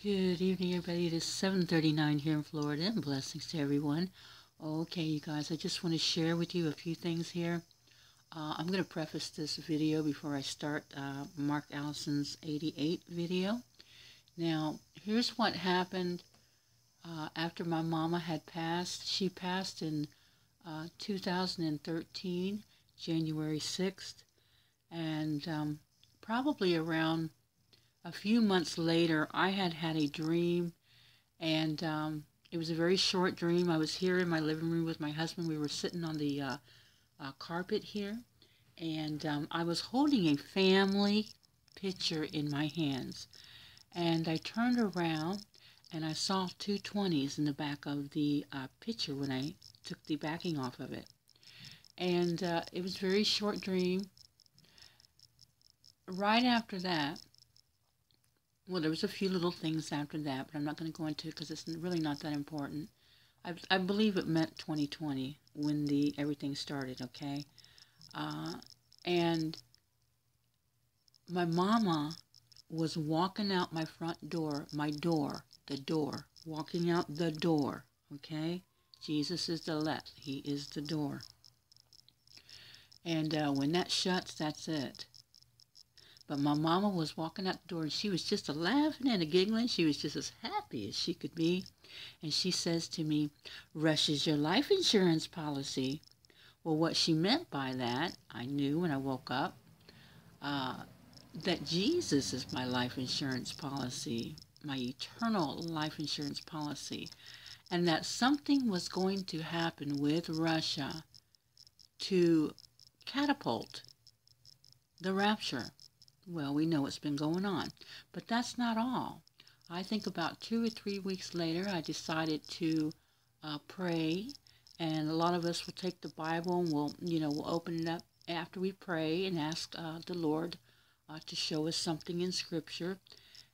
Good evening, everybody. It is 7:39 here in Florida, and blessings to everyone. Okay, you guys, I just want to share with you a few things here. Uh, I'm going to preface this video before I start uh, Mark Allison's 88 video. Now, here's what happened uh, after my mama had passed. She passed in uh, 2013, January 6th, and um, probably around a few months later, I had had a dream, and um, it was a very short dream. I was here in my living room with my husband. We were sitting on the uh, uh, carpet here, and um, I was holding a family picture in my hands. And I turned around, and I saw two 20s in the back of the uh, picture when I took the backing off of it. And uh, it was a very short dream. Right after that, well, there was a few little things after that, but I'm not going to go into it because it's really not that important. I, I believe it meant 2020 when the everything started, okay? Uh, and my mama was walking out my front door, my door, the door, walking out the door, okay? Jesus is the let, he is the door. And uh, when that shuts, that's it. But my mama was walking out the door and she was just a laughing and a giggling. She was just as happy as she could be. And she says to me, Rush is your life insurance policy. Well, what she meant by that, I knew when I woke up, uh, that Jesus is my life insurance policy, my eternal life insurance policy, and that something was going to happen with Russia to catapult the rapture. Well, we know what's been going on. But that's not all. I think about two or three weeks later, I decided to uh, pray. And a lot of us will take the Bible and we'll, you know, we'll open it up after we pray and ask uh, the Lord uh, to show us something in Scripture.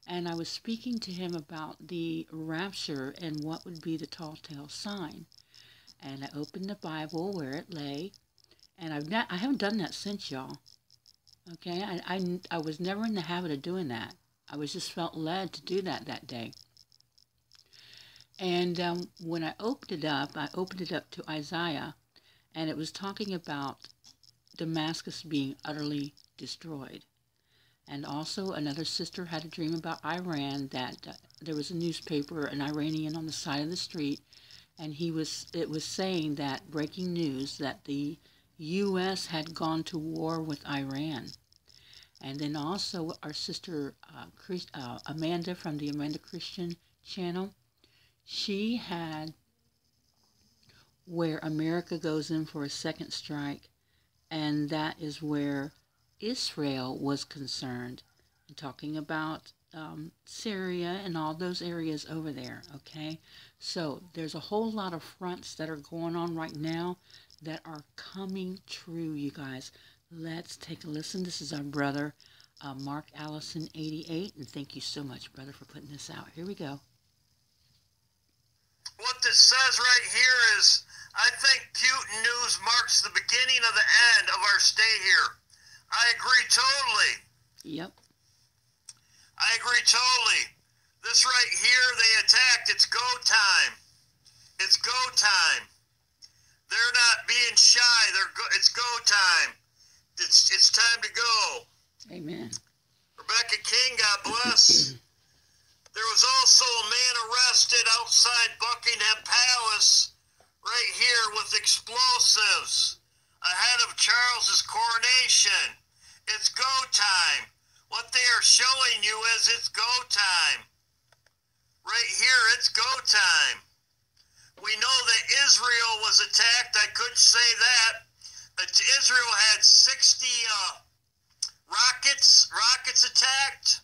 And I was speaking to him about the rapture and what would be the tall tale sign. And I opened the Bible where it lay. And I've not, I haven't done that since, y'all. Okay, I, I, I was never in the habit of doing that. I was just felt led to do that that day. And um, when I opened it up, I opened it up to Isaiah, and it was talking about Damascus being utterly destroyed. And also, another sister had a dream about Iran that uh, there was a newspaper, an Iranian on the side of the street, and he was it was saying that breaking news that the U.S. had gone to war with Iran. And then also our sister uh, Chris, uh, Amanda from the Amanda Christian channel, she had where America goes in for a second strike, and that is where Israel was concerned, talking about um, Syria and all those areas over there. Okay, so there's a whole lot of fronts that are going on right now that are coming true, you guys. Let's take a listen. This is our brother, uh, Mark Allison, 88, and thank you so much, brother, for putting this out. Here we go. What this says right here is I think Putin news marks the beginning of the end of our stay here. I agree totally. Yep. I agree totally. This right here, they attacked. It's go time. It's go time. They're not being shy. They're go, it's go time. It's it's time to go. Amen. Rebecca King, God bless. there was also a man arrested outside Buckingham Palace, right here, with explosives ahead of Charles's coronation. It's go time. What they are showing you is it's go time. Right here, it's go time. We know that Israel was attacked. I could say that. But Israel had 60 uh, rockets, rockets attacked.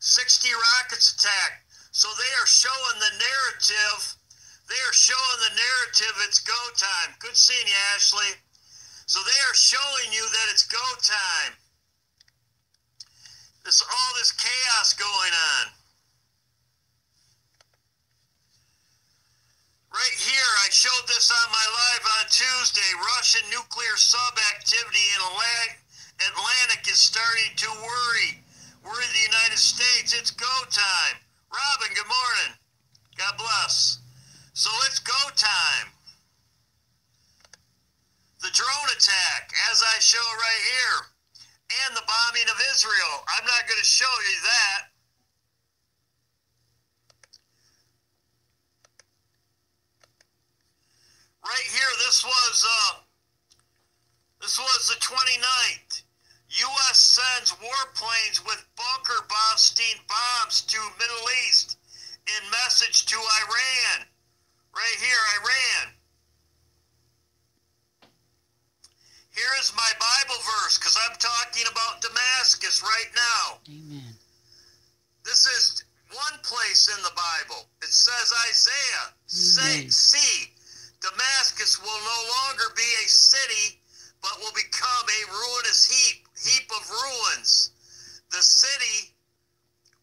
60 rockets attacked. So they are showing the narrative. They are showing the narrative. It's go time. Good seeing you, Ashley. So they are showing you that it's go time. There's all this chaos going on. Right here, I showed this on my live on Tuesday. Russian nuclear sub activity in Atlantic is starting to worry. We're in the United States. It's go time. Robin, good morning. God bless. So it's go time. The drone attack, as I show right here, and the bombing of Israel. I'm not going to show you that was uh, this was the 29th. U.S. sends warplanes with bunker busting bombs to Middle East in message to Iran. Right here, Iran. Here is my Bible verse because I'm talking about Damascus right now. Amen. This is one place in the Bible. It says Isaiah, say, see, Damascus will no longer be a city, but will become a ruinous heap, heap of ruins. The city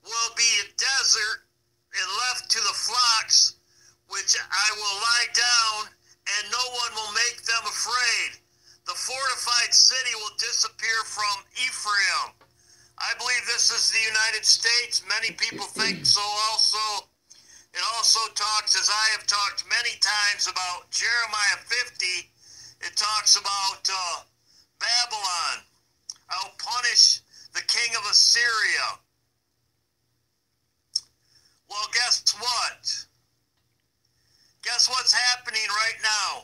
will be a desert and left to the flocks, which I will lie down, and no one will make them afraid. The fortified city will disappear from Ephraim. I believe this is the United States. Many people think so also. Also talks, as I have talked many times about Jeremiah 50, it talks about uh, Babylon. I'll punish the king of Assyria. Well, guess what? Guess what's happening right now?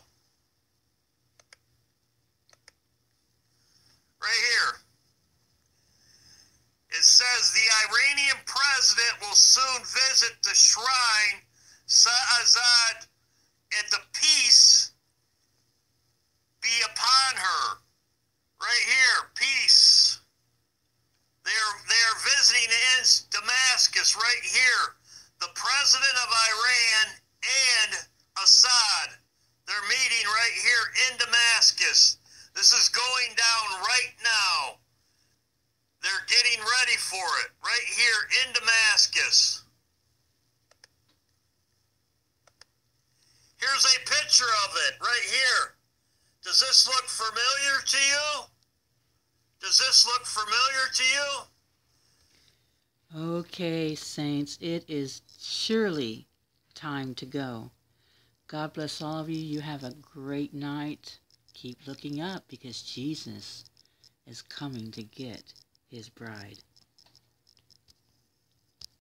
Right here. It says the Iranian president will soon visit the shrine Sa'azad and the peace be upon her. Right here, peace. They're they're visiting in Damascus right here. The president of Iran and Assad. They're meeting right here in Damascus. This is going down right now. They're getting ready for it right here in Damascus. Here's a picture of it right here. Does this look familiar to you? Does this look familiar to you? Okay, saints, it is surely time to go. God bless all of you. You have a great night. Keep looking up because Jesus is coming to get his bride.